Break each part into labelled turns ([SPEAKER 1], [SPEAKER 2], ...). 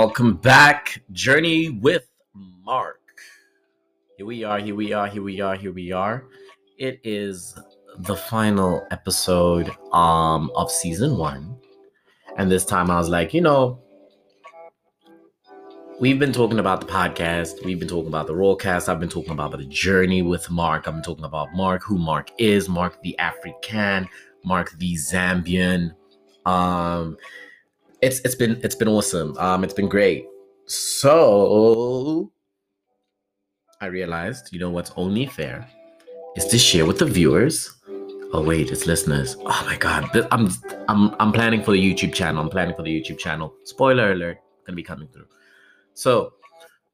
[SPEAKER 1] welcome back. Journey with Mark. Here we are, here we are, here we are, here we are. It is the final episode um of season 1. And this time I was like, you know, we've been talking about the podcast, we've been talking about the Rawcast, I've been talking about the journey with Mark. I've been talking about Mark, who Mark is, Mark the African, Mark the Zambian. Um it's it's been it's been awesome. Um, it's been great. So I realized, you know what's only fair is to share with the viewers. Oh wait, it's listeners. Oh my god, I'm I'm I'm planning for the YouTube channel. I'm planning for the YouTube channel. Spoiler alert, gonna be coming through. So,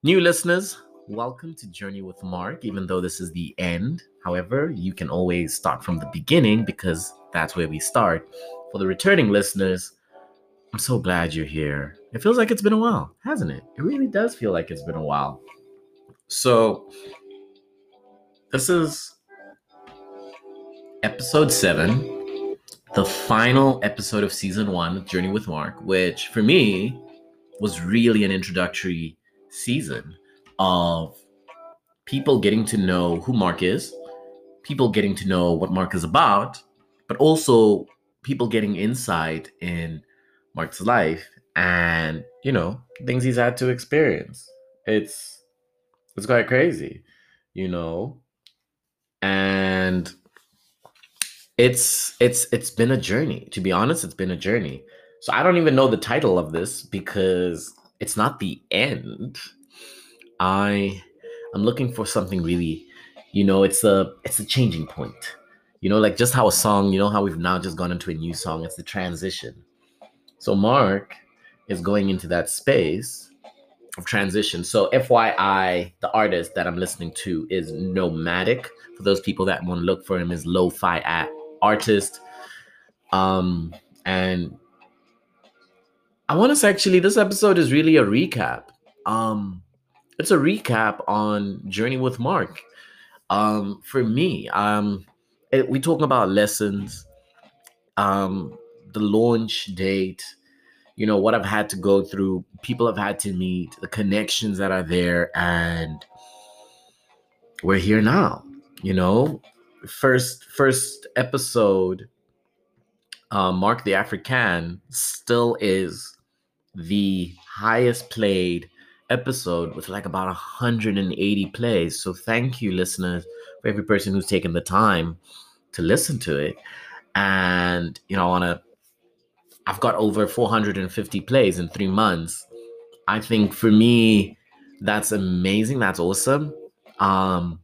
[SPEAKER 1] new listeners, welcome to Journey with Mark. Even though this is the end, however, you can always start from the beginning because that's where we start. For the returning listeners, I'm so glad you're here. It feels like it's been a while, hasn't it? It really does feel like it's been a while. So, this is episode seven, the final episode of season one Journey with Mark, which for me was really an introductory season of people getting to know who Mark is, people getting to know what Mark is about, but also people getting insight in Mark's life and you know things he's had to experience. It's it's quite crazy, you know, and it's it's it's been a journey. To be honest, it's been a journey. So I don't even know the title of this because it's not the end. I I'm looking for something really, you know, it's a it's a changing point. You know, like just how a song, you know how we've now just gone into a new song, it's the transition so Mark is going into that space of transition. So FYI, the artist that I'm listening to is Nomadic. For those people that want to look for him, is lo-fi at artist. Um, and I want to say actually this episode is really a recap. Um, it's a recap on Journey with Mark. Um, for me, um, it, we talk about lessons. Um, the launch date, you know, what I've had to go through, people I've had to meet, the connections that are there, and we're here now. You know, first first episode, uh, Mark the African still is the highest played episode with like about 180 plays. So thank you, listeners, for every person who's taken the time to listen to it. And you know, I want to I've got over 450 plays in three months. I think for me, that's amazing. That's awesome. Um,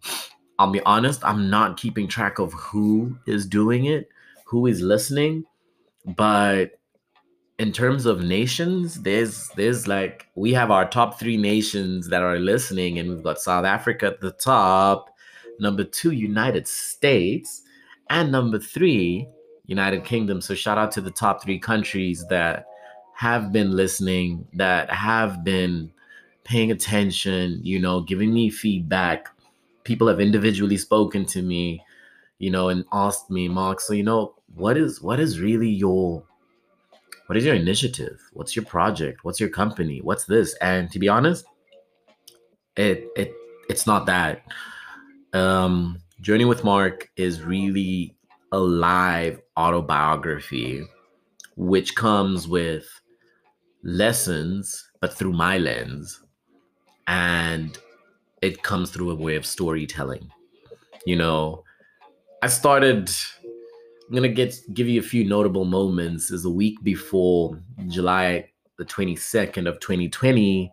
[SPEAKER 1] I'll be honest, I'm not keeping track of who is doing it, who is listening, but in terms of nations, there's there's like we have our top three nations that are listening, and we've got South Africa at the top, number two, United States, and number three, United Kingdom. So shout out to the top three countries that have been listening, that have been paying attention, you know, giving me feedback. People have individually spoken to me, you know, and asked me, Mark, so you know, what is what is really your what is your initiative? What's your project? What's your company? What's this? And to be honest, it it it's not that. Um Journey with Mark is really a live autobiography, which comes with lessons, but through my lens. And it comes through a way of storytelling. You know, I started, I'm gonna get give you a few notable moments. Is a week before July the 22nd of 2020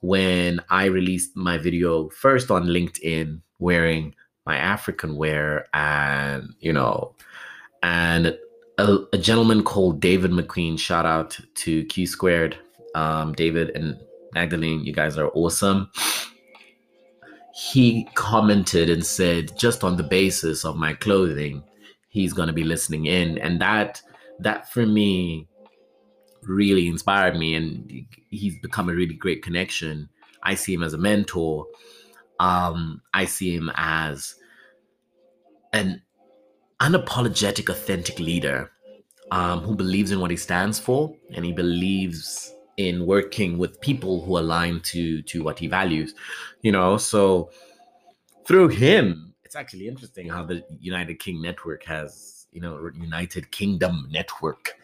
[SPEAKER 1] when I released my video first on LinkedIn wearing my African wear and, you know, and a, a, gentleman called David McQueen, shout out to Q Squared. Um, David and Magdalene, you guys are awesome. He commented and said, just on the basis of my clothing, he's gonna be listening in. And that that for me really inspired me and he's become a really great connection. I see him as a mentor um, I see him as an unapologetic, authentic leader um, who believes in what he stands for and he believes in working with people who align to to what he values you know? So through him it's actually interesting how the united king network has you know united kingdom network.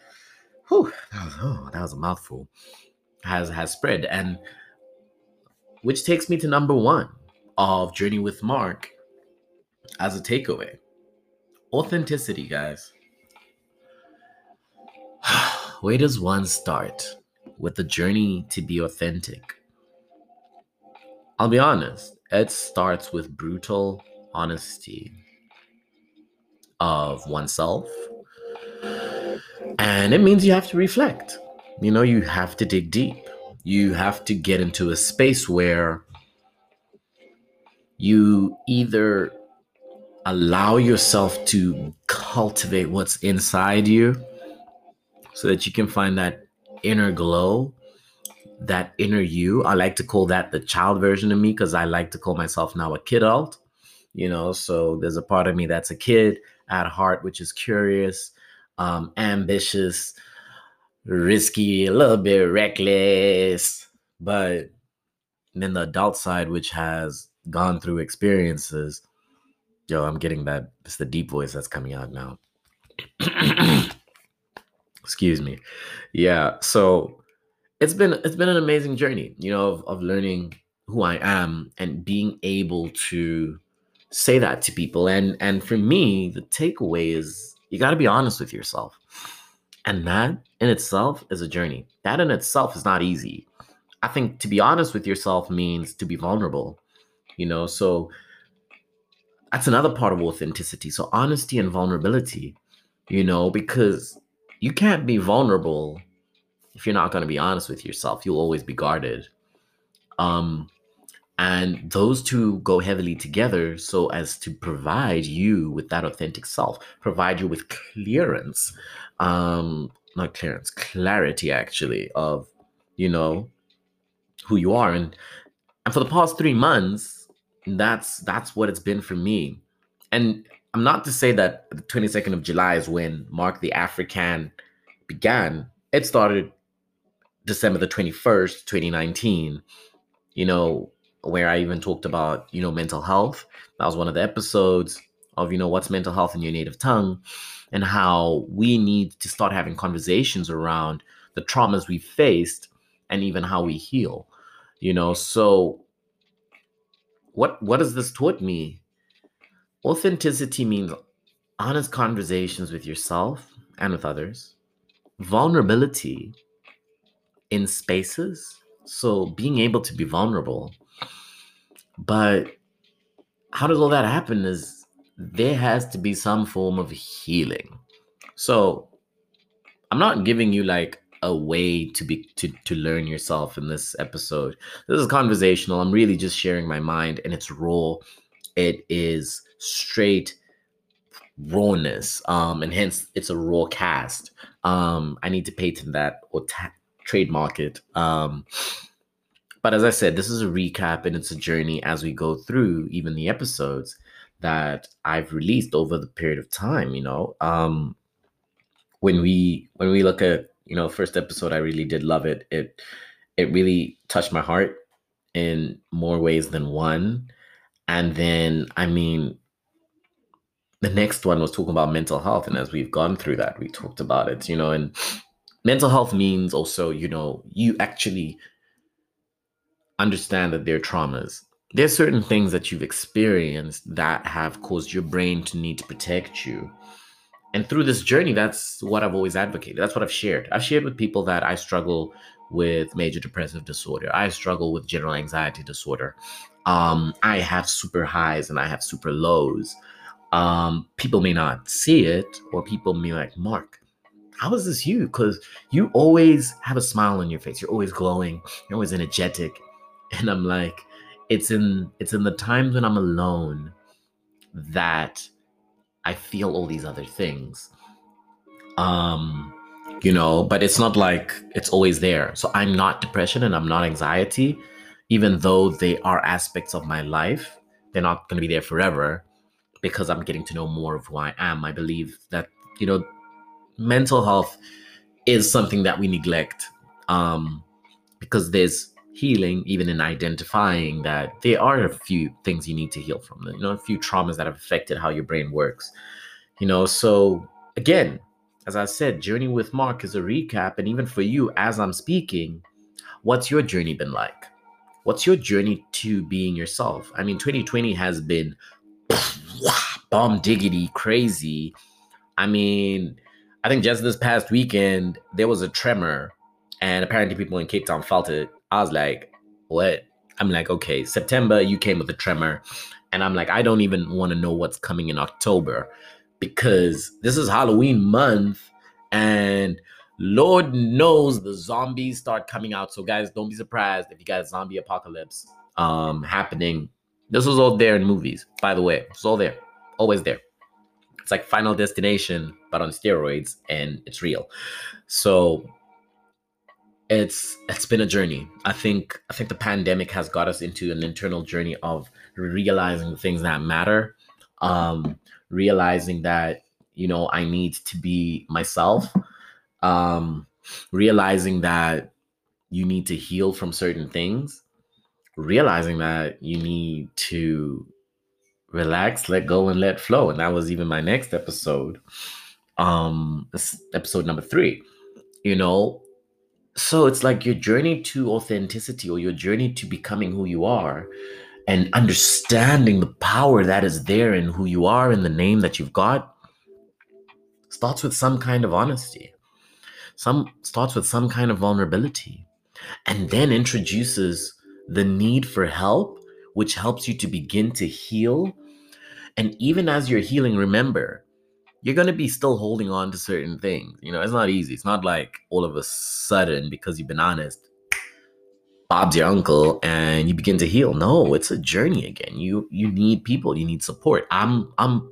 [SPEAKER 1] Whew, that was, oh, that was a mouthful. Has has spread and which takes me to number one of journey with mark as a takeaway authenticity guys where does one start with the journey to be authentic? I'll be honest, it starts with brutal honesty of oneself. And it means you have to reflect. You know, you have to dig deep. You have to get into a space where you either allow yourself to cultivate what's inside you so that you can find that inner glow, that inner you. I like to call that the child version of me because I like to call myself now a kidult. You know, so there's a part of me that's a kid at heart, which is curious, um, ambitious, risky, a little bit reckless, but then the adult side, which has gone through experiences. Yo, I'm getting that. It's the deep voice that's coming out now. excuse me yeah so it's been it's been an amazing journey you know of, of learning who i am and being able to say that to people and and for me the takeaway is you got to be honest with yourself and that in itself is a journey that in itself is not easy i think to be honest with yourself means to be vulnerable you know so that's another part of authenticity so honesty and vulnerability you know because you can't be vulnerable if you're not going to be honest with yourself. You'll always be guarded. Um, and those two go heavily together so as to provide you with that authentic self, provide you with clearance, um, not clearance, clarity actually of, you know, who you are. And and for the past three months, that's that's what it's been for me. And I'm not to say that the 22nd of July is when Mark the African began. It started December the 21st, 2019, you know, where I even talked about, you know, mental health. That was one of the episodes of, you know, what's mental health in your native tongue and how we need to start having conversations around the traumas we faced and even how we heal. You know, so what what has this taught me? Authenticity means honest conversations with yourself and with others, vulnerability in spaces. So being able to be vulnerable. But how does all that happen is there has to be some form of healing. So I'm not giving you like a way to be to to learn yourself in this episode. This is conversational. I'm really just sharing my mind and it's raw. It is straight rawness um and hence it's a raw cast um i need to patent that or ta- trademark it um but as i said this is a recap and it's a journey as we go through even the episodes that i've released over the period of time you know um when we when we look at you know first episode i really did love it it it really touched my heart in more ways than one and then i mean the next one was talking about mental health. And as we've gone through that, we talked about it, you know, and mental health means also, you know, you actually understand that there are traumas. There's certain things that you've experienced that have caused your brain to need to protect you. And through this journey, that's what I've always advocated. That's what I've shared. I've shared with people that I struggle with major depressive disorder. I struggle with general anxiety disorder. Um, I have super highs and I have super lows um, people may not see it, or people may like, Mark, how is this you? Because you always have a smile on your face. You're always glowing. You're always energetic. And I'm like, it's in it's in the times when I'm alone that I feel all these other things. Um, you know, but it's not like it's always there. So I'm not depression and I'm not anxiety, even though they are aspects of my life. They're not going to be there forever because I'm getting to know more of who I am. I believe that, you know, mental health is something that we neglect. Um, because there's healing even in identifying that there are a few things you need to heal from you know a few traumas that have affected how your brain works you know? So again as i said journey with mark is a recap and even for you as i'm speaking what's your journey been like? What's your journey to being yourself? I mean 2020 has been bomb diggity crazy. I mean i think just this past weekend there was a tremor and apparently people in cape town felt it I was like, what? I'm like, okay, September, you came with a tremor. And I'm like, I don't even want to know what's coming in October because this is Halloween month and Lord knows the zombies start coming out. So, guys, don't be surprised if you got a zombie apocalypse um, happening. This was all there in movies, by the way. It's all there, always there. It's like Final Destination, but on steroids, and it's real. So, it's it's been a journey. I think i think the pandemic has got us into an internal journey of realizing the things that matter um realizing that you know i need to be myself um realizing that you need to heal from certain things realizing that you need to relax let go and let flow. And that was even my next episode um episode number 3 you know so it's like your journey to authenticity or your journey to becoming who you are and understanding the power that is there in who you are in the name that you've got starts with some kind of honesty. Some starts with some kind of vulnerability and then introduces the need for help which helps you to begin to heal. And even as you're healing remember you're going to be still holding on to certain things. You know, it's not easy. It's not like all of a sudden, because you've been honest, Bob's your uncle and you begin to heal. No, it's a journey again. You you need people, you need support. I'm I'm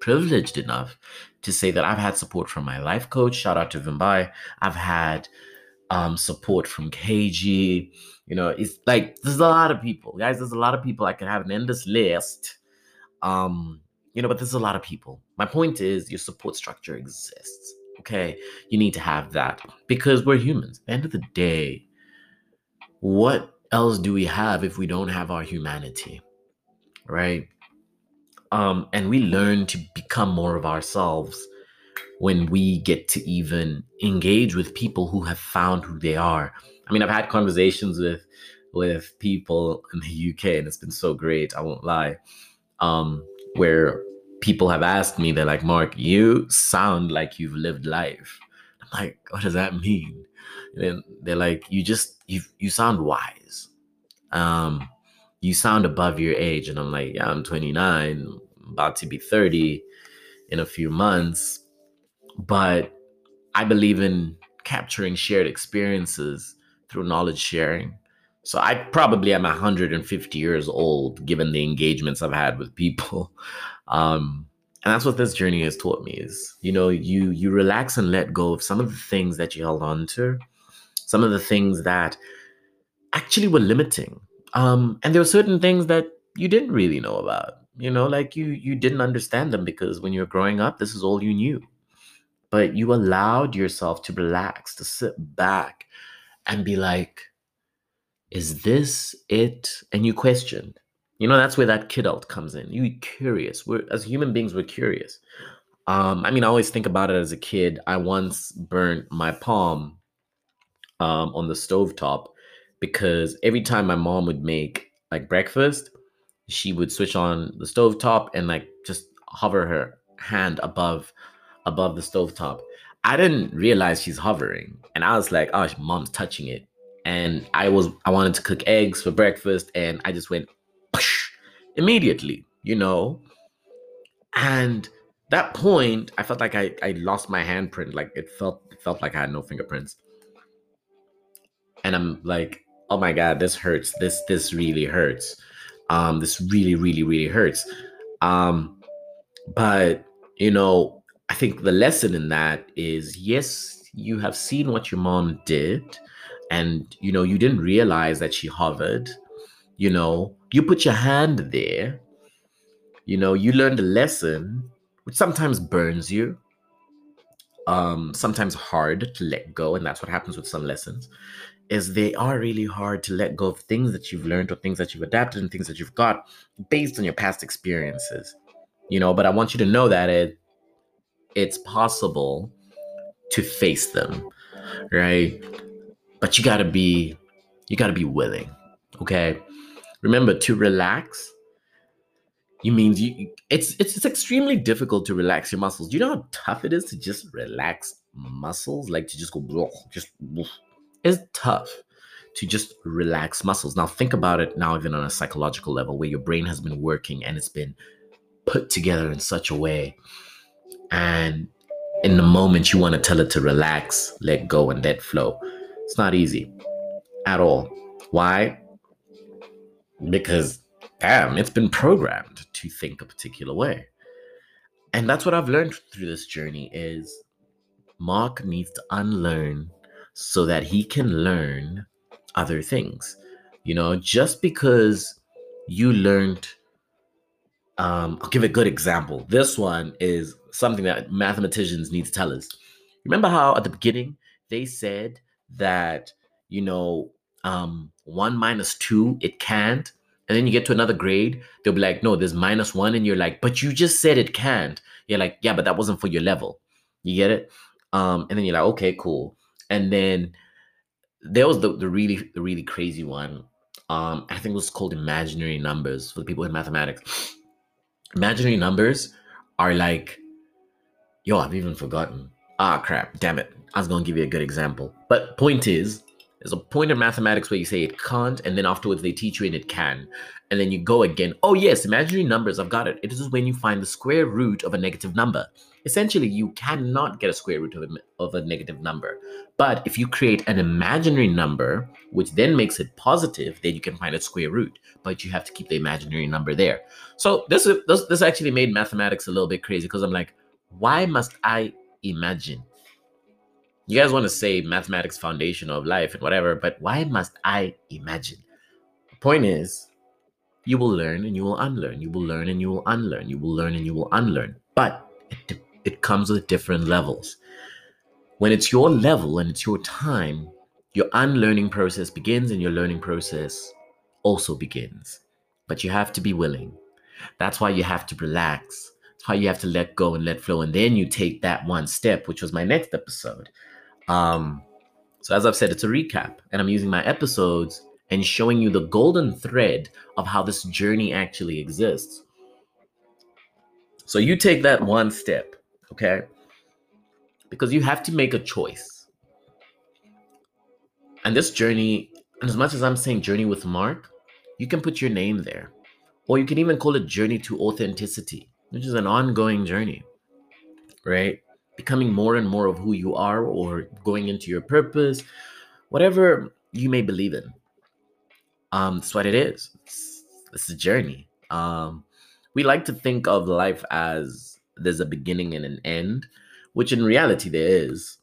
[SPEAKER 1] privileged enough to say that I've had support from my life coach. Shout out to Vimbai. I've had um, support from KG. You know, it's like there's a lot of people, guys. There's a lot of people. I can have an endless list. Um, you know, but there's a lot of people. My point is your support structure exists. Okay. You need to have that because we're humans. At the end of the day, what else do we have if we don't have our humanity? Right? Um, and we learn to become more of ourselves when we get to even engage with people who have found who they are. I mean, I've had conversations with with people in the UK, and it's been so great. I won't lie. Um, where people have asked me, they're like, Mark, you sound like you've lived life. I'm like, what does that mean? And they're like, you just you you sound wise. Um, you sound above your age. And I'm like, yeah, I'm 29, about to be 30 in a few months. But I believe in capturing shared experiences through knowledge sharing. So I probably am 150 years old, given the engagements I've had with people. Um, and that's what this journey has taught me is, you know, you you relax and let go of some of the things that you held on to, some of the things that actually were limiting. Um, and there were certain things that you didn't really know about. You know, like you you didn't understand them because when you're growing up, this is all you knew. But you allowed yourself to relax, to sit back and be like, is this it? And you question. You know, that's where that kidult comes in. You curious. We're as human beings, we're curious. Um, I mean, I always think about it as a kid. I once burnt my palm um, on the stove top because every time my mom would make like breakfast, she would switch on the stove top and like just hover her hand above above the stove top. I didn't realize she's hovering, and I was like, "Oh, mom's touching it." And I was I wanted to cook eggs for breakfast, and I just went immediately, you know. And that point, I felt like I I lost my handprint. Like it felt it felt like I had no fingerprints. And I'm like, oh my god, this hurts. This this really hurts. Um, this really really really hurts. Um, but you know, I think the lesson in that is yes, you have seen what your mom did and you know you didn't realize that she hovered you know you put your hand there you know you learned a lesson which sometimes burns you um sometimes hard to let go and that's what happens with some lessons is they are really hard to let go of things that you've learned or things that you've adapted and things that you've got based on your past experiences. You know, but I want you to know that it it's possible to face them, right? But you got to be you got to be willing. Okay? Remember to relax you means you it's, it's it's extremely difficult to relax your muscles. You know how tough it is to just relax muscles? Like to just go just it's tough to just relax muscles. Now think about it now even on a psychological level where your brain has been working and it's been put together in such a way and in the moment you want to tell it to relax, let go and let flow. It's not easy at all. Why? Because damn, it's been programmed to think a particular way. And that's what I've learned through this journey is Mark needs to unlearn so that he can learn other things. You know, just because you learned um, I'll give a good example. This one is something that mathematicians need to tell us. Remember how at the beginning they said that, you know, um, one minus two, it can't and then you get to another grade, they'll be like, no, there's minus one. And you're like, but you just said it can't. You're like, yeah, but that wasn't for your level. You get it? Um, and then you're like, okay, cool. And then there was the, the really, the really crazy one. Um, I think it was called imaginary numbers for the people in mathematics. Imaginary numbers are like, yo, I've even forgotten. Ah, crap, damn it. I was gonna give you a good example. But point is, there's a point in mathematics where you say it can't, and then afterwards they teach you and it can. And then you go again. Oh, yes, imaginary numbers, I've got it. It is when you find the square root of a negative number. Essentially, you cannot get a square root of a, of a negative number. But if you create an imaginary number, which then makes it positive, then you can find its square root. But you have to keep the imaginary number there. So this, this, this actually made mathematics a little bit crazy because I'm like, why must I imagine? You guys want to say mathematics foundation of life and whatever, but why must I imagine? The point is, you will learn and you will unlearn. You will learn and you will unlearn. You will learn and you will unlearn. But it, it comes with different levels. When it's your level and it's your time, your unlearning process begins and your learning process also begins. But you have to be willing. That's why you have to relax. That's why you have to let go and let flow. And then you take that one step, which was my next episode. Um, so as I've said, it's a recap, and I'm using my episodes and showing you the golden thread of how this journey actually exists. So you take that one step, okay? Because you have to make a choice. And this journey, and as much as I'm saying journey with Mark, you can put your name there. Or you can even call it journey to authenticity, which is an ongoing journey, right? Becoming more and more of who you are or going into your purpose, whatever you may believe in. Um, that's what it is. It's, it's a journey. Um, we like to think of life as there's a beginning and an end, which in reality there is.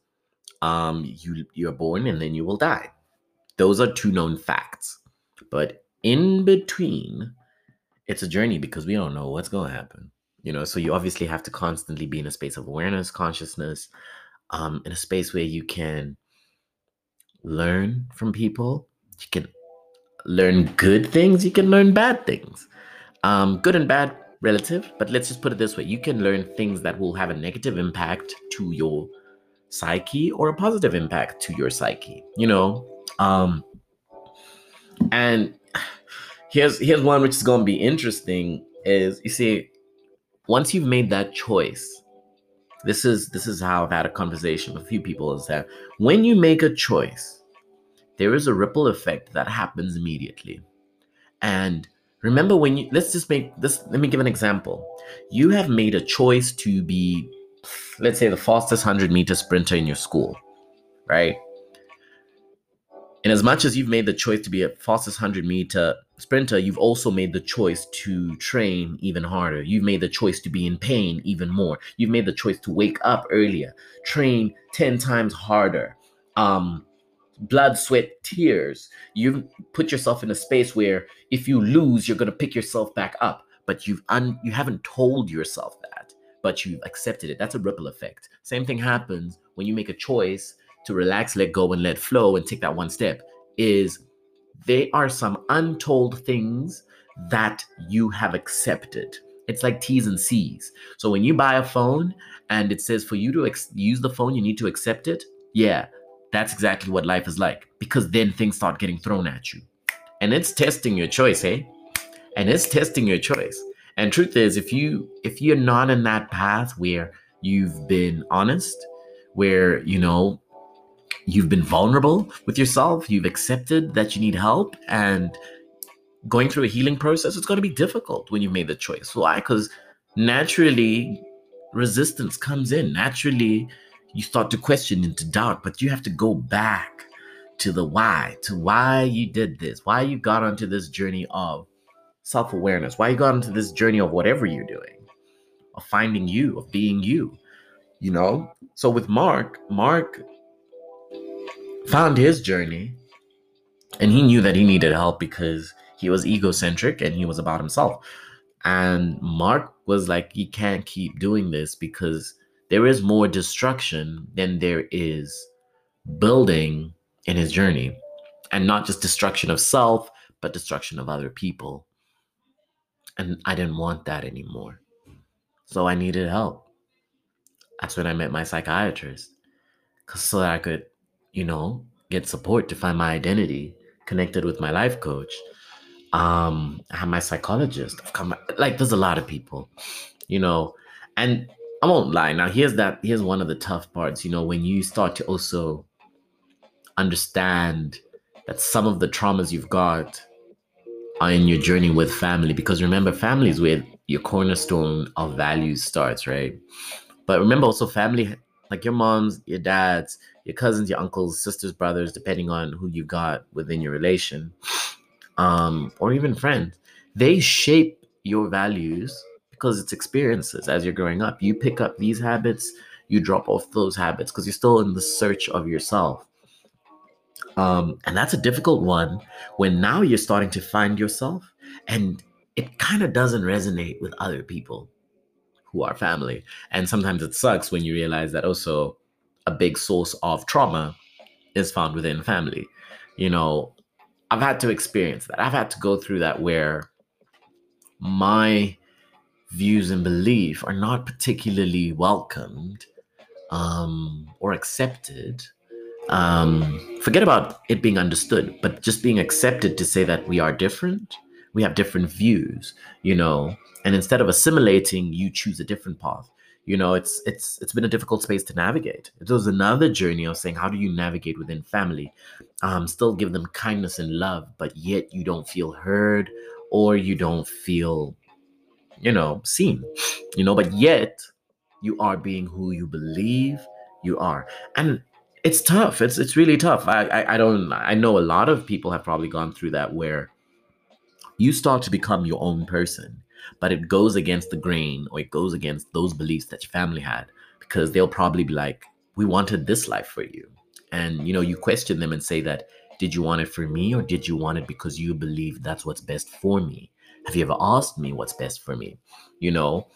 [SPEAKER 1] Um, you you're born and then you will die. Those are two known facts. But in between, it's a journey because we don't know what's going to happen you know so you obviously have to constantly be in a space of awareness consciousness um, in a space where you can learn from people. You can learn good things you can learn bad things. Um, good and bad relative but let's just put it this way. You can learn things that will have a negative impact to your psyche or a positive impact to your psyche you know? Um, and here's here's one which is going to be interesting is you see once you've made that choice, this is this is how I've had a conversation with a few people is that when you make a choice, there is a ripple effect that happens immediately. And remember when you let's just make this let me give an example. You have made a choice to be let's say the fastest 100 meter sprinter in your school, right? And as much as you've made the choice to be a fastest 100 meter sprinter, you've also made the choice to train even harder. You've made the choice to be in pain even more. You've made the choice to wake up earlier, train 10 times harder. Um, blood, sweat, tears. You've put yourself in a space where if you lose, you're going to pick yourself back up, but you've un- you haven't told yourself that, but you've accepted it. That's a ripple effect. Same thing happens when you make a choice to relax, let go, and let flow and take that one step. is they are some untold things that you have accepted. It's like T's and C's. So when you buy a phone and it says for you to ex- use the phone, you need to accept it. Yeah, that's exactly what life is like because then things start getting thrown at you. And it's testing your choice, hey? And it's testing your choice. And truth is, if you if you're not in that path where you've been honest, where you know you've been vulnerable with yourself, you've accepted that you need help, and going through a healing process, it's going to be difficult when you've made the choice. Why? Because naturally, resistance comes in. Naturally, you start to question into doubt, but you have to go back to the why, to why you did this, why you got onto this journey of self awareness, why you got into this journey of whatever you're doing, of finding you, of being you, you know? So with Mark, Mark found his journey and he knew that he needed help because he was egocentric and he was about himself. And Mark was like, he can't keep doing this because there is more destruction than there is building in his journey. And not just destruction of self, but destruction of other people. And I didn't want that anymore. So I needed help. That's when I met my psychiatrist. So that I could, you know, get support to find my identity, connected with my life coach. Um, I have my psychologist. I've come like there's a lot of people, you know, and I won't lie. Now here's that here's one of the tough parts, you know, when you start to also understand that some of the traumas you've got are in your journey with family because remember family is where your cornerstone of values starts right but remember also family like your moms your dads your cousins your uncles sisters brothers depending on who you got within your relation um or even friends they shape your values because it's experiences as you're growing up you pick up these habits you drop off those habits because you're still in the search of yourself um, and that's a difficult one when now you're starting to find yourself and it kind of doesn't resonate with other people who are family. And sometimes it sucks when you realize that also a big source of trauma is found within family. You know, I've had to experience that. I've had to go through that where my views and belief are not particularly welcomed um, or accepted um, forget about it being understood, but just being accepted to say that we are different, we have different views, you know, and instead of assimilating, you choose a different path. You know, it's it's it's been a difficult space to navigate. It was another journey of saying, how do you navigate within family? Um, still give them kindness and love, but yet you don't feel heard or you don't feel, you know, seen. You know, but yet you are being who you believe you are. And it's tough. It's it's really tough. I, I I don't. I know a lot of people have probably gone through that where you start to become your own person, but it goes against the grain or it goes against those beliefs that your family had because they'll probably be like, "We wanted this life for you," and you know you question them and say that, "Did you want it for me or did you want it because you believe that's what's best for me?" Have you ever asked me what's best for me? You know,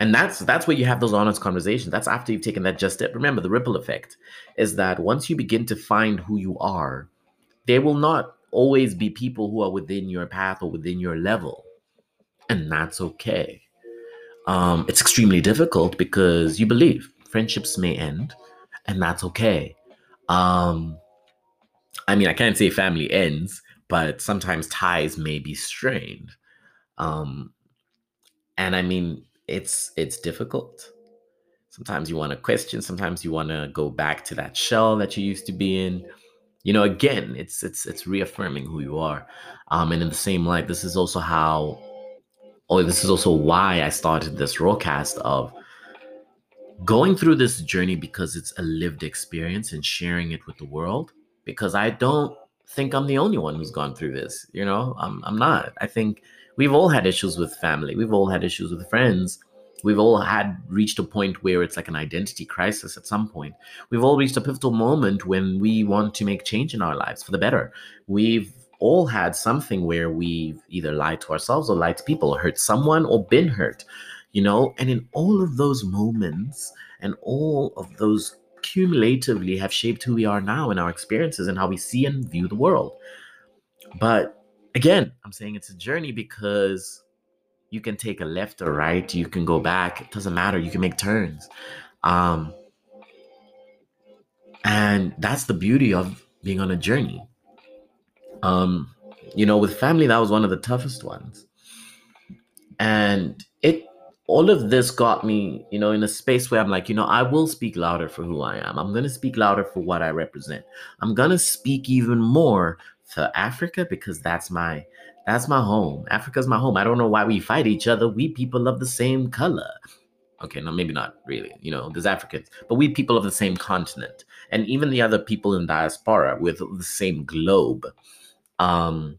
[SPEAKER 1] and that's that's where you have those honest conversations. That's after you've taken that just step. Remember the ripple effect is that once you begin to find who you are there will not always be people who are within your path or within your level and that's okay um, it's extremely difficult because you believe friendships may end and that's okay um, i mean i can't say family ends but sometimes ties may be strained um, and i mean it's it's difficult. Sometimes you want to question, sometimes you want to go back to that shell that you used to be in. You know, again, it's it's it's reaffirming who you are. Um, and in the same light, this is also how or this is also why I started this rawcast of going through this journey because it's a lived experience and sharing it with the world. Because I don't think I'm the only one who's gone through this. You know, I'm I'm not. I think we've all had issues with family. We've all had issues with friends. We've all had reached a point where it's like an identity crisis at some point. We've all reached a pivotal moment when we want to make change in our lives for the better. We've all had something where we've either lied to ourselves or lied to people, or hurt someone or been hurt, you know? And in all of those moments and all of those cumulatively have shaped who we are now in our experiences and how we see and view the world. But again, I'm saying it's a journey because you can take a left or right, you can go back, it doesn't matter, you can make turns. Um, and that's the beauty of being on a journey. Um, you know, with family, that was one of the toughest ones. And it all of this got me, you know, in a space where I'm like, you know, I will speak louder for who I am. I'm going to speak louder for what I represent. I'm going to speak even more for Africa because that's my that's my home. Africa's my home. I don't know why we fight each other. We people of the same color. Okay, no, maybe not really. You know, there's Africans, but we people of the same continent, and even the other people in diaspora with the same globe. Um,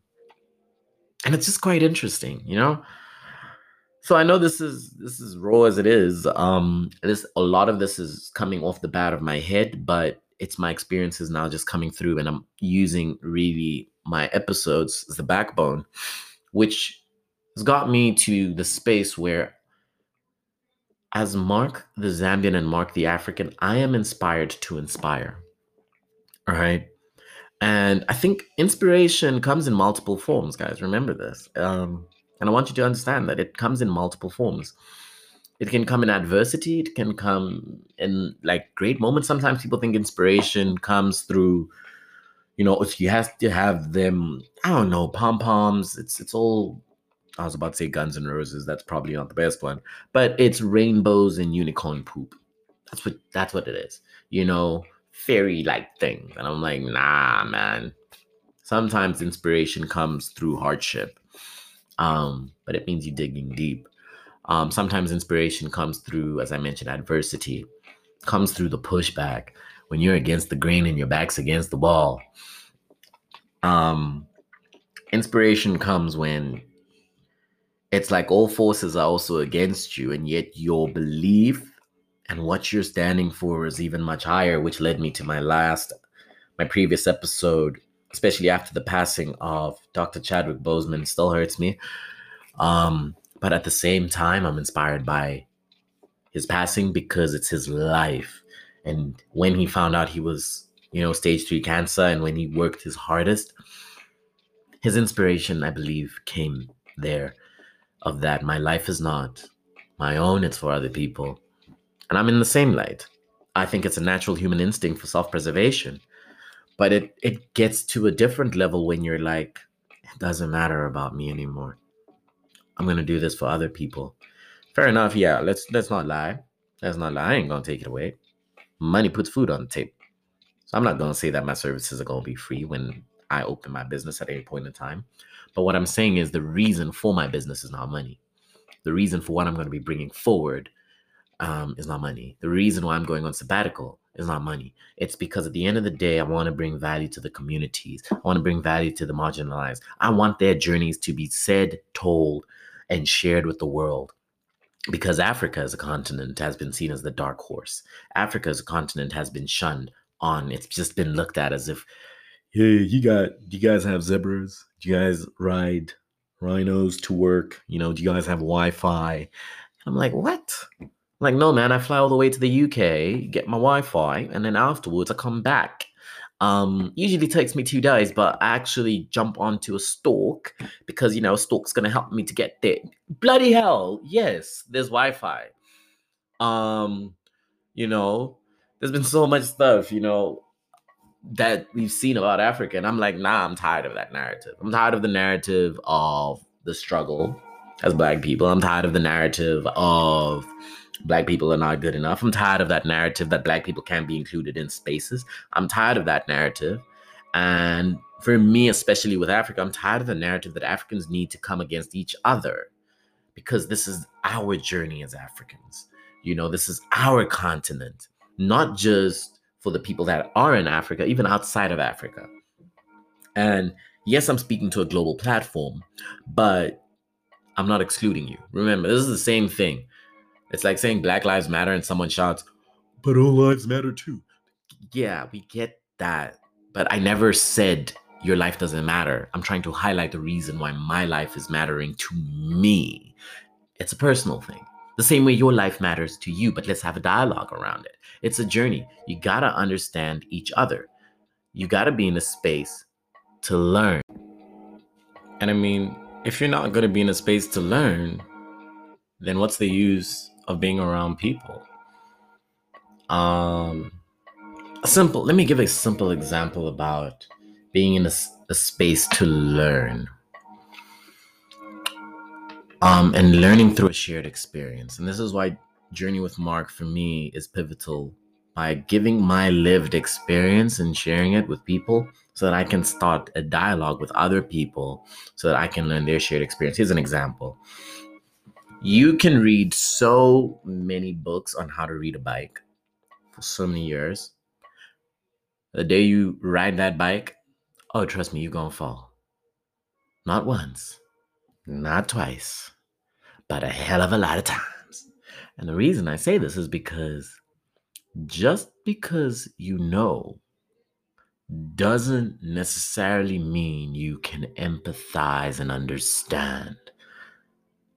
[SPEAKER 1] and it's just quite interesting, you know so I know this is this is raw as it is. Um, this a lot of this is coming off the bat of my head, but it's my experiences now just coming through, and I'm using really my episodes as the backbone, which has got me to the space where, as Mark the Zambian and Mark the African, I am inspired to inspire. All right. And I think inspiration comes in multiple forms, guys. Remember this. Um, and I want you to understand that it comes in multiple forms. It can come in adversity, it can come in like great moments. Sometimes people think inspiration comes through, you know, you have to have them, I don't know, pom poms. It's it's all I was about to say Guns and Roses. That's probably not the best one, but it's rainbows and unicorn poop. That's what that's what it is. You know, fairy like things. And I'm like, nah, man. Sometimes inspiration comes through hardship um, but it means you digging deep. Um, sometimes inspiration comes through, as I mentioned, adversity, comes through the pushback when you're against the grain and your back's against the wall. Um, inspiration comes when it's like all forces are also against you, and yet your belief and what you're standing for is even much higher, which led me to my last, my previous episode especially after the passing of Dr. Chadwick Boseman, still hurts me. Um, but at the same time, I'm inspired by his passing because it's his life. And when he found out he was, you know, stage three cancer and when he worked his hardest, his inspiration, I believe, came there of that my life is not my own, it's for other people. And I'm in the same light. I think it's a natural human instinct for self preservation but it it gets to a different level when you're like it doesn't matter about me anymore. I'm gonna do this for other people. Fair enough yeah let's let's not lie. Let's not lie i ain't gonna take it away. Money puts food on the table. So i'm not gonna say that my services are gonna be free when i open my business at any point in time. But what i'm saying is the reason for my business is not money. The reason for what i'm to be bringing forward um, is not money the reason why i'm going on sabbatical is not money. It's because at the end of the day, I want to bring value to the communities. I want to bring value to the marginalized. I want their journeys to be said, told, and shared with the world. Because Africa as a continent has been seen as the dark horse. Africa as a continent has been shunned on. It's just been looked at as if, hey, you got, do you guys have zebras? Do you guys ride rhinos to work? You know, do you guys have Wi Fi? I'm like, what? Like, no, man, I fly all the way to the UK, get my Wi Fi, and then afterwards I come back. Um, usually takes me two days, but I actually jump onto a stork because you know a stork's gonna help me to get there. Bloody hell, yes, there's Wi-Fi. Um, you know, there's been so much stuff, you know, that we've seen about Africa, and I'm like, nah, I'm tired of that narrative. I'm tired of the narrative of the struggle as black people. I'm tired of the narrative of black people are not good enough. I'm tired of that narrative that black people can't be included in spaces. I'm tired of that narrative. And for me, especially with Africa, I'm tired of the narrative that Africans need to come against each other because this is our journey as Africans. You know, this is our continent, not just for the people that are in Africa, even outside of Africa. And yes, I'm speaking to a global platform, but I'm not excluding you. Remember, this is the same thing. It's like saying Black Lives Matter and someone shouts, but all lives matter too. Yeah, we get that. But I never said your life doesn't matter. I'm trying to highlight the reason why my life is mattering to me. It's a personal thing. The same way your life matters to you, but let's have a dialogue around it. It's a journey. You got to understand each other. You got to be in a space to learn. And I mean, if you're not to be in a space to learn, then what's the use of being around people? Um, a simple, let me give a simple example about being in a, a space to learn. Um, and learning through a shared experience. And this is why Journey with Mark for me is pivotal by giving my lived experience and sharing it with people so that I can start a dialogue with other people so that I can learn their shared experience. Here's an example. You can read so many books on how to read a bike for so many years. The day you ride that bike, oh, trust me, you're going to fall. Not once, not twice, but a hell of a lot of times. And the reason I say this is because just because you know doesn't necessarily mean you can empathize and understand.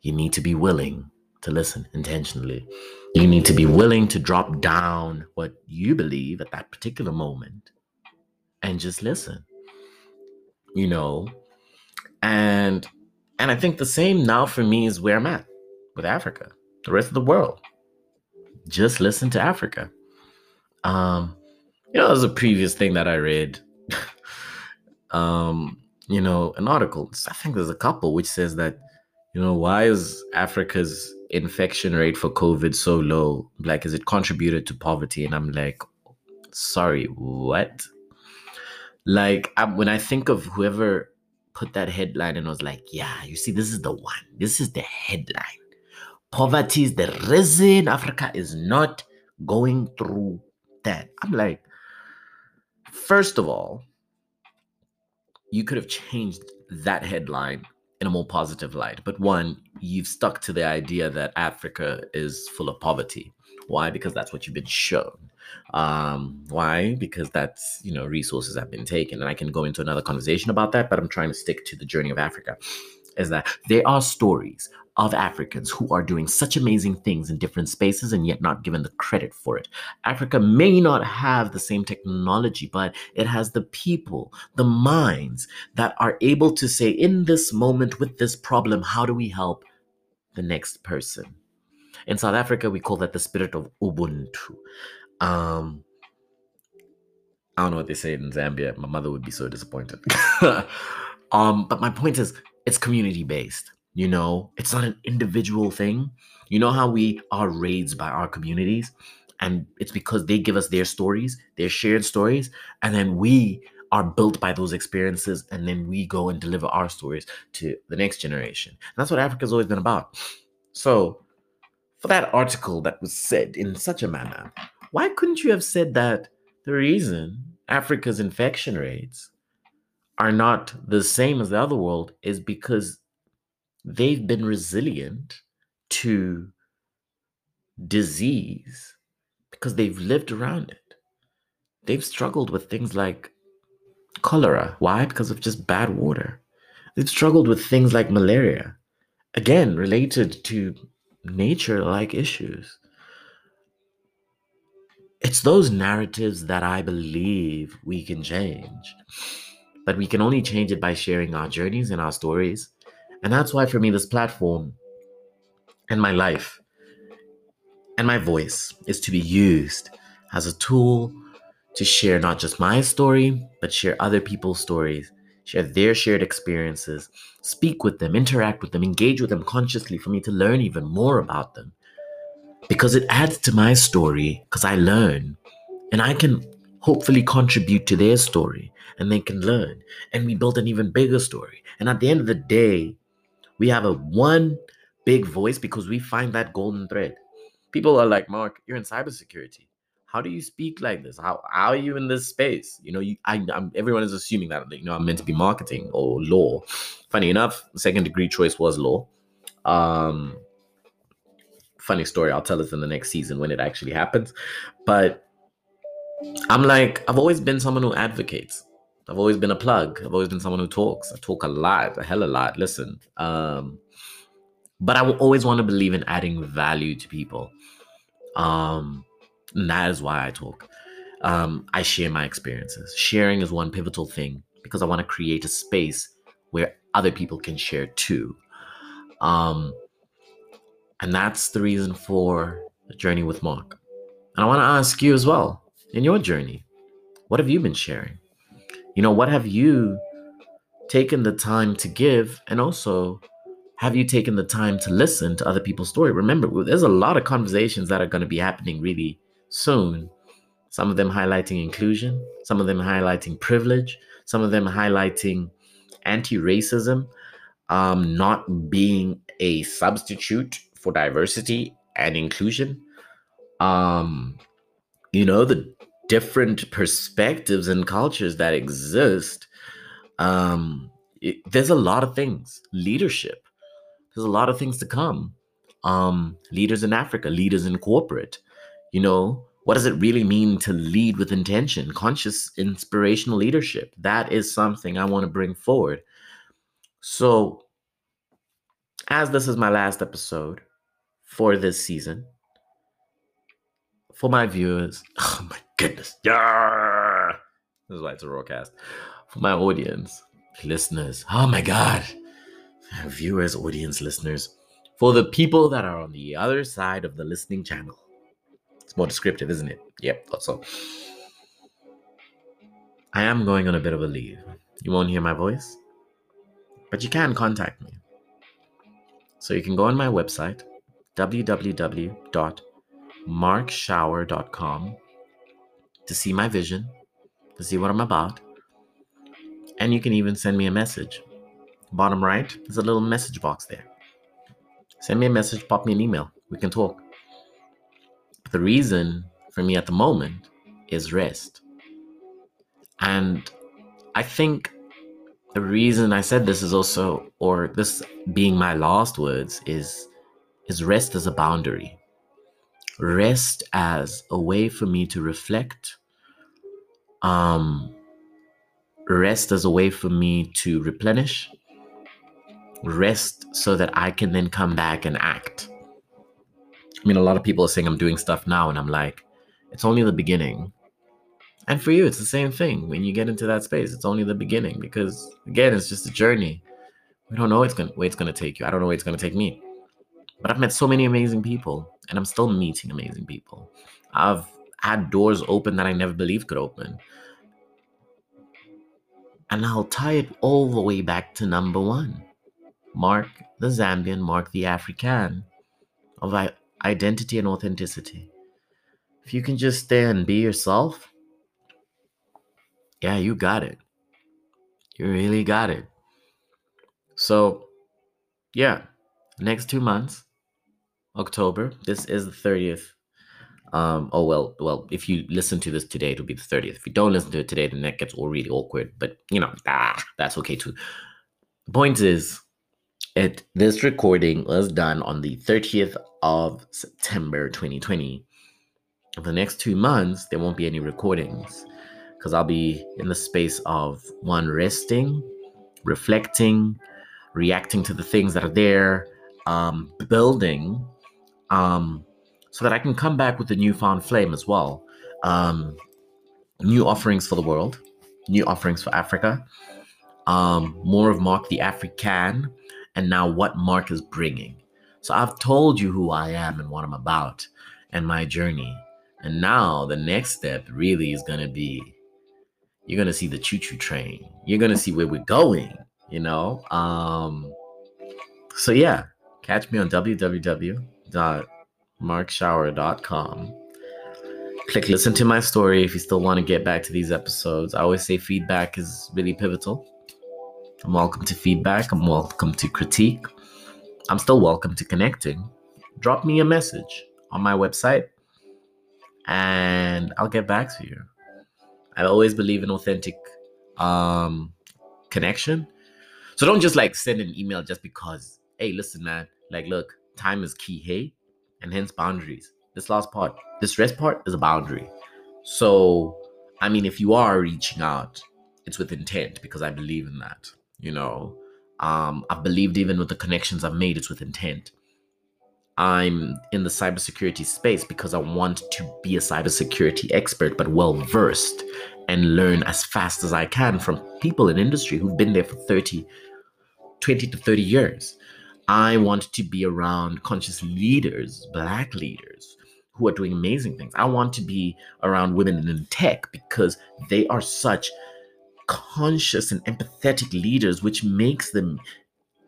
[SPEAKER 1] You need to be willing to listen intentionally. You need to be willing to drop down what you believe at that particular moment and just listen. You know, and and I think the same now for me is where I'm at with Africa, the rest of the world. Just listen to Africa. Um, you know, there's a previous thing that I read. um, you know, an article. I think there's a couple which says that, you know, why is Africa's infection rate for COVID so low? Like, is it contributed to poverty? And I'm like, sorry, what? Like, I, when I think of whoever put that headline and I was like, yeah, you see, this is the one. This is the headline. Poverty is the reason Africa is not going through that. I'm like, First of all, you could have changed that headline in a more positive light. But one, you've stuck to the idea that Africa is full of poverty. Why? Because that's what you've been shown. Um, why? Because that's, you know, resources have been taken. And I can go into another conversation about that, but I'm trying to stick to the journey of Africa. Is that there are stories of Africans who are doing such amazing things in different spaces and yet not given the credit for it. Africa may not have the same technology, but it has the people, the minds that are able to say, in this moment with this problem, how do we help the next person? In South Africa, we call that the spirit of Ubuntu. Um, I don't know what they say in Zambia. My mother would be so disappointed. um, but my point is, it's community based you know, it's not an individual thing. You know how we are raised by our communities, and it's because they give us their stories, their shared stories, and then we are built by those experiences, and then we go and deliver our stories to the next generation. And that's what Africa's always been about. So, for that article that was said in such a manner, why couldn't you have said that the reason Africa's infection rates are not the same as the other world is because they've been resilient to disease because they've lived around it. They've struggled with things like cholera. Why? Because of just bad water. They've struggled with things like malaria, again, related to nature like issues. It's those narratives that I believe we can change. But we can only change it by sharing our journeys and our stories and that's why for me, this platform and my life and my voice is to be used as a tool to share not just my story, but share other people's stories, share their shared experiences, speak with them, interact with them, engage with them consciously for me to learn even more about them. Because it adds to my story, because I learn and I can hopefully contribute to their story and they can learn. And we build an even bigger story. And at the end of the day, we have a one big voice because we find that golden thread. People are like, Mark, you're in cybersecurity. How do you speak like this? How, how are you in this space? You know, you, I, I'm, everyone is assuming that you know I'm meant to be marketing or law. Funny enough, second degree choice was law. Um, funny story. I'll tell us in the next season when it actually happens. But I'm like, I've always been someone who advocates. I've always been a plug. I've always been someone who talks. I talk a lot, a hell of a lot. Listen, um, but I will always want to believe in adding value to people. Um, and that is why I talk. Um, I share my experiences. Sharing is one pivotal thing because I want to create a space where other people can share too. Um, and that's the reason for the journey with Mark. And I want to ask you as well in your journey, what have you been sharing? You know, what have you taken the time to give? And also, have you taken the time to listen to other people's story? Remember, there's a lot of conversations that are going to be happening really soon. Some of them highlighting inclusion, some of them highlighting privilege, some of them highlighting anti racism, um, not being a substitute for diversity and inclusion. Um, you know, the different perspectives and cultures that exist. Um, it, there's a lot of things. Leadership. There's a lot of things to come. Um, leaders in Africa, leaders in corporate. You know, what does it really mean to lead with intention? Conscious, inspirational leadership. That is something I want to bring forward. So, as this is my last episode for this season, for my viewers, oh my goodness, yeah, this is why it's a rawcast. For my audience, listeners, oh my god, viewers, audience, listeners, for the people that are on the other side of the listening channel. It's more descriptive, isn't it? Yep, thought so. I am going on a bit of a leave. You won't hear my voice, but you can contact me. So you can go on my website, www.markshawa.com, to see my vision, to see what I'm about. And you can even send me a message. Bottom right, there's a little message box there. Send me a message, pop me an email. We can talk. But The reason for me at the moment is rest. And I think the reason I said this is also, or this being my last words, is is rest as a boundary. Rest as a way for me to reflect. Um, rest as a way for me to replenish. Rest so that I can then come back and act. I mean, a lot of people are saying I'm doing stuff now, and I'm like, it's only the beginning. And for you, it's the same thing. When you get into that space, it's only the beginning because, again, it's just a journey. We don't know where it's going to take you. I don't know where it's going to take me. But I've met so many amazing people, and I'm still meeting amazing people. I've had doors open that I never believed could open. And I'll tie it all the way back to number one Mark the Zambian, Mark the African of identity and authenticity. If you can just stay and be yourself, yeah, you got it. You really got it. So, yeah, next two months, October. This is the 30th. Um, oh well, well, if you listen to this today, it'll be the 30th. If you don't listen to it today, then that gets all really awkward. But you know, ah, that's okay too. The point is, it this recording was done on the 30th of September 2020. For the next two months, there won't be any recordings because I'll be in the space of one resting, reflecting, reacting to the things that are there, um, building, um, so that I can come back with a newfound flame as well. Um, new offerings for the world, new offerings for Africa, um, more of Mark the African, and now what Mark is bringing. So I've told you who I am and what I'm about and my journey. And now the next step really is going to be you're going to see the choo choo train. You're going to see where we're going, you know? Um, so yeah, catch me on www.markshawa.com. Click listen to my story if you still want to get back to these episodes. I always say feedback is really pivotal. I'm welcome to feedback. I'm welcome to critique. I'm still welcome to connecting. Drop me a message on my website and I'll get back to you. I always believe in authentic um, connection. So don't just like send an email just because, hey, listen, man, like, look, time is key, hey? And hence boundaries. This last part, this rest part is a boundary. So, I mean, if you are reaching out, it's with intent because I believe in that you know Um, I've believed even with the connections I've made, it's with intent. I'm in the cybersecurity space because I want to be a cybersecurity expert, but well versed and learn as fast as I can from people in industry who've been there for 30, 20 to 30 years. I want to be around conscious leaders, black leaders who are doing amazing things. I want to be around women in tech because they are such conscious and empathetic leaders, which makes them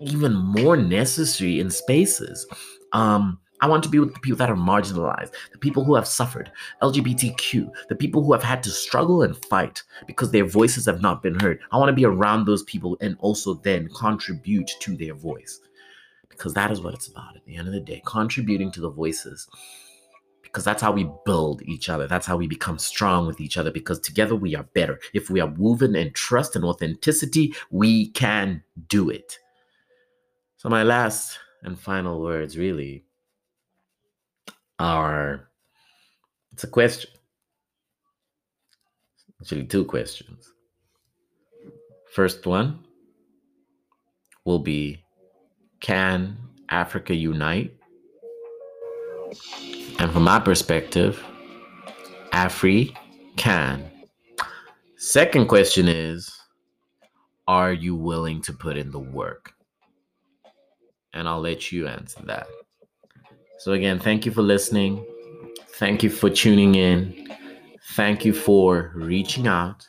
[SPEAKER 1] even more necessary in spaces. Um, I want to be with the people that are marginalized, the people who have suffered, LGBTQ, the people who have had to struggle and fight because their voices have not been heard. I want to be around those people and also then contribute to their voice because that is what it's about at the end of the day contributing to the voices because that's how we build each other. That's how we become strong with each other because together we are better. If we are woven in trust and authenticity, we can do it. So, my last and final words really are it's a question. Actually, two questions. First one will be Can Africa unite? And from my perspective, Afri can. Second question is Are you willing to put in the work? And I'll let you answer that. So, again, thank you for listening. Thank you for tuning in. Thank you for reaching out.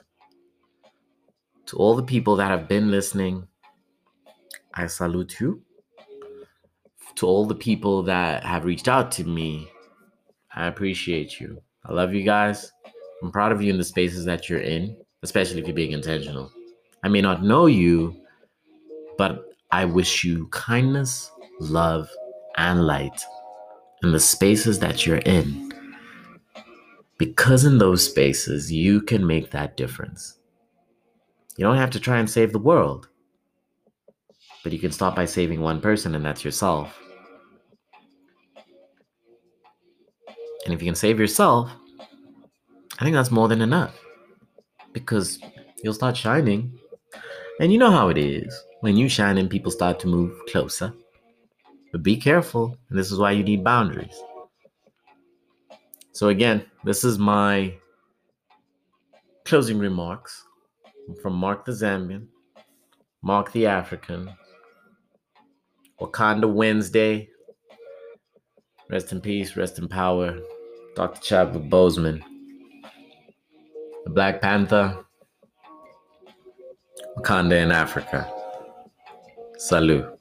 [SPEAKER 1] To all the people that have been listening, I salute you. To all the people that have reached out to me, I appreciate you. I love you guys. I'm proud of you in the spaces that you're in, especially if you're being intentional. I may not know you, but I wish you kindness, love, and light in the spaces that you're in. Because in those spaces, you can make that difference. You don't have to try and save the world, but you can start by saving one person, and that's yourself. And if you can save yourself, I think that's more than enough because you'll start shining. And you know how it is. When you shine and people start to move closer. But be careful. And this is why you need boundaries. So, again, this is my closing remarks from Mark the Zambian, Mark the African, Wakanda Wednesday. Rest in peace, rest in power. Dr. Chadwick Boseman, the Black Panther, Wakanda in Africa. Salute.